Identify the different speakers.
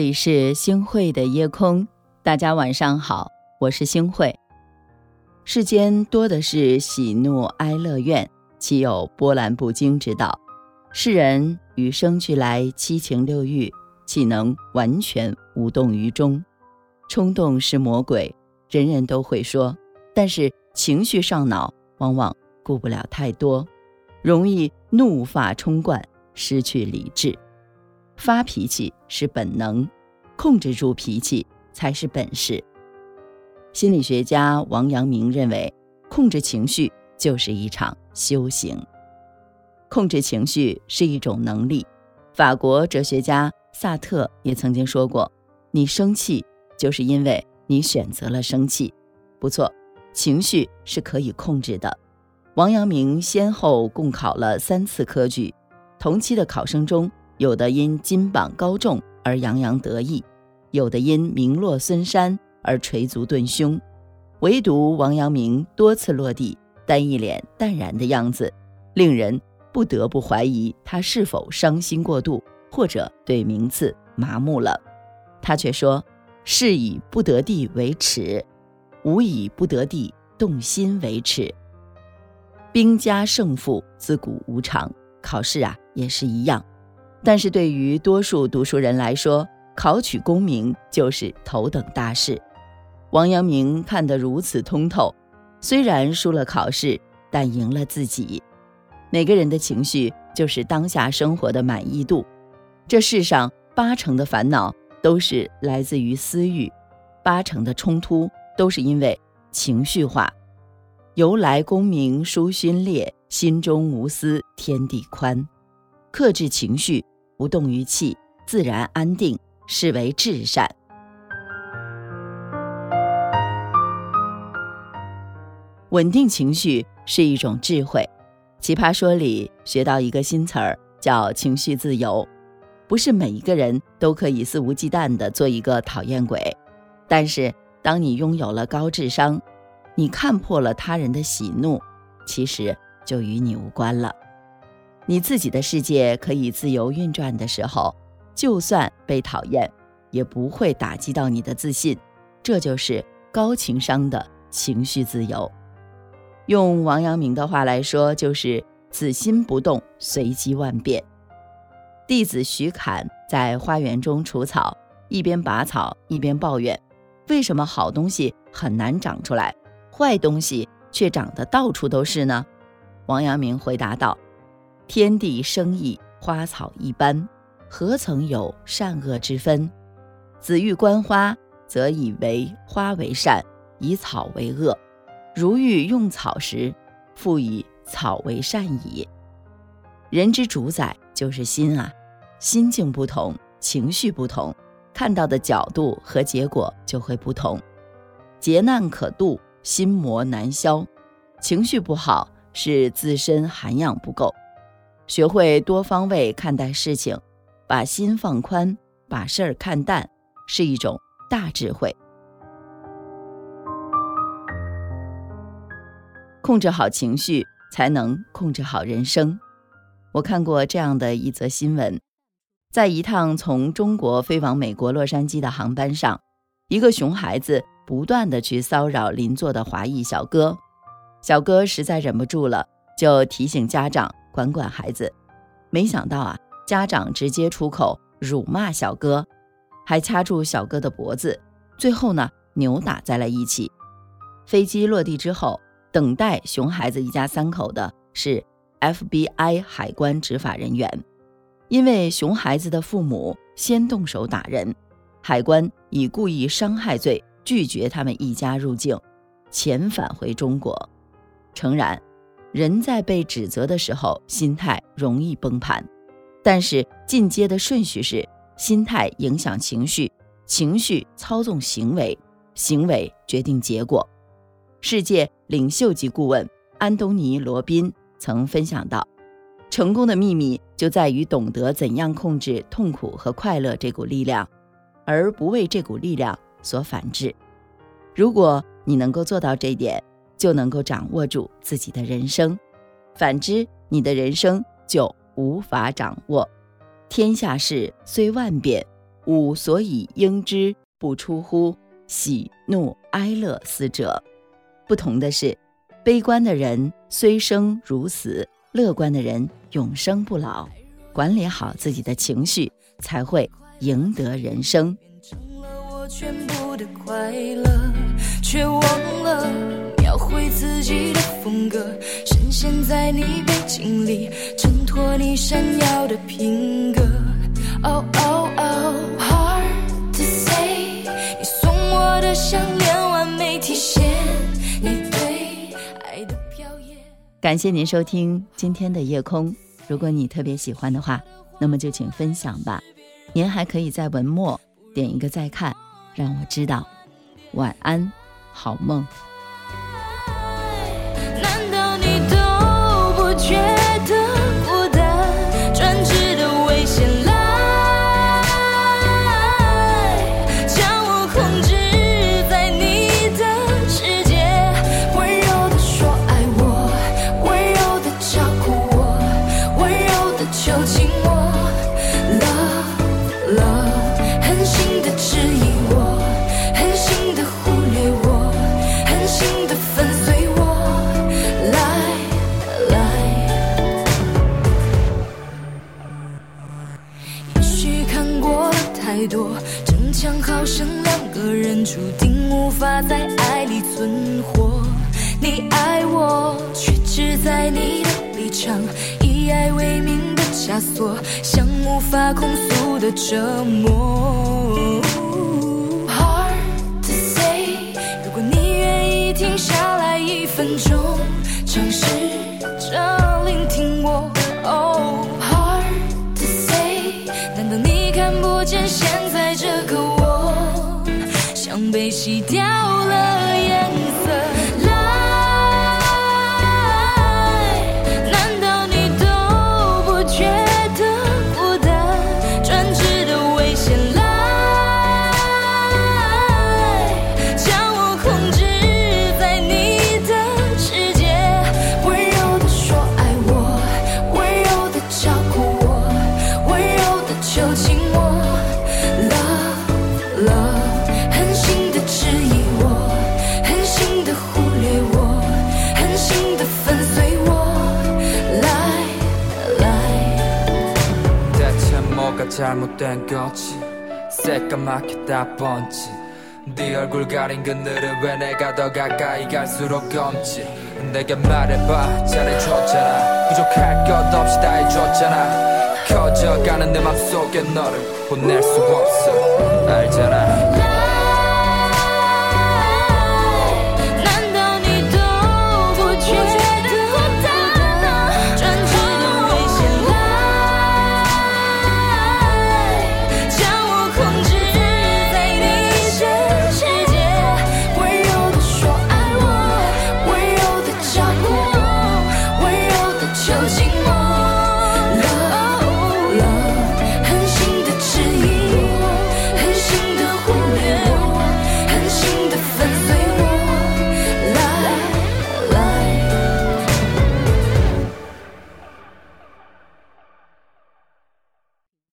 Speaker 1: 这里是星慧的夜空，大家晚上好，我是星慧。世间多的是喜怒哀乐怨，岂有波澜不惊之道？世人与生俱来七情六欲，岂能完全无动于衷？冲动是魔鬼，人人都会说，但是情绪上脑，往往顾不了太多，容易怒发冲冠，失去理智。发脾气是本能，控制住脾气才是本事。心理学家王阳明认为，控制情绪就是一场修行。控制情绪是一种能力。法国哲学家萨特也曾经说过：“你生气，就是因为你选择了生气。”不错，情绪是可以控制的。王阳明先后共考了三次科举，同期的考生中。有的因金榜高中而洋洋得意，有的因名落孙山而捶足顿胸，唯独王阳明多次落地，但一脸淡然的样子，令人不得不怀疑他是否伤心过度，或者对名次麻木了。他却说：“是以不得地为耻，无以不得地动心为耻。兵家胜负自古无常，考试啊也是一样。”但是对于多数读书人来说，考取功名就是头等大事。王阳明看得如此通透，虽然输了考试，但赢了自己。每个人的情绪就是当下生活的满意度。这世上八成的烦恼都是来自于私欲，八成的冲突都是因为情绪化。由来功名书勋烈，心中无私天地宽。克制情绪。不动于气，自然安定，是为至善。稳定情绪是一种智慧。奇葩说里学到一个新词儿，叫情绪自由。不是每一个人都可以肆无忌惮地做一个讨厌鬼，但是当你拥有了高智商，你看破了他人的喜怒，其实就与你无关了。你自己的世界可以自由运转的时候，就算被讨厌，也不会打击到你的自信。这就是高情商的情绪自由。用王阳明的话来说，就是“此心不动，随机万变”。弟子徐侃在花园中除草，一边拔草一边抱怨：“为什么好东西很难长出来，坏东西却长得到处都是呢？”王阳明回答道。天地生意，花草一般，何曾有善恶之分？子欲观花，则以为花为善，以草为恶；如欲用草时，复以草为善矣。人之主宰就是心啊，心境不同，情绪不同，看到的角度和结果就会不同。劫难可渡，心魔难消。情绪不好，是自身涵养不够。学会多方位看待事情，把心放宽，把事儿看淡，是一种大智慧。控制好情绪，才能控制好人生。我看过这样的一则新闻：在一趟从中国飞往美国洛杉矶的航班上，一个熊孩子不断的去骚扰邻座的华裔小哥，小哥实在忍不住了，就提醒家长。管管孩子，没想到啊，家长直接出口辱骂小哥，还掐住小哥的脖子，最后呢，扭打在了一起。飞机落地之后，等待熊孩子一家三口的是 FBI 海关执法人员，因为熊孩子的父母先动手打人，海关以故意伤害罪拒绝他们一家入境，遣返回中国。诚然。人在被指责的时候，心态容易崩盘，但是进阶的顺序是：心态影响情绪，情绪操纵行为，行为决定结果。世界领袖级顾问安东尼·罗宾曾分享到，成功的秘密就在于懂得怎样控制痛苦和快乐这股力量，而不为这股力量所反制。如果你能够做到这一点，就能够掌握住自己的人生，反之，你的人生就无法掌握。天下事虽万变，
Speaker 2: 吾所以应之，不出乎喜怒哀乐四者。不同的是，悲观的人虽生如死，乐观的人永生不老。管理好自己的情绪，才会赢得人生。却忘了自己的风格，深陷在你背景里，衬托你闪耀的品格。哦哦哦，Hard to say，你送我的项链完美体现你对爱的表演。感谢您收听今天的夜空。如果你特别喜欢的话，那么就请分享吧。您还可以在文末点一个再看，让我知道。晚安。好梦。争强好胜，两个人注定无法在爱里存活。你爱我，却只在你的立场，以爱为名的枷锁，像无法控诉的折磨。 잘못된 거지? 새까맣게 다 번지. 네 얼굴 가린 그늘은 왜 내가 더 가까이 갈수록 검지? 내게 말해봐. 잘해줬잖아. 부족할 것 없이 다 해줬잖아. 커져가는 내 맘속에 너를 보낼 수 없어. 알잖아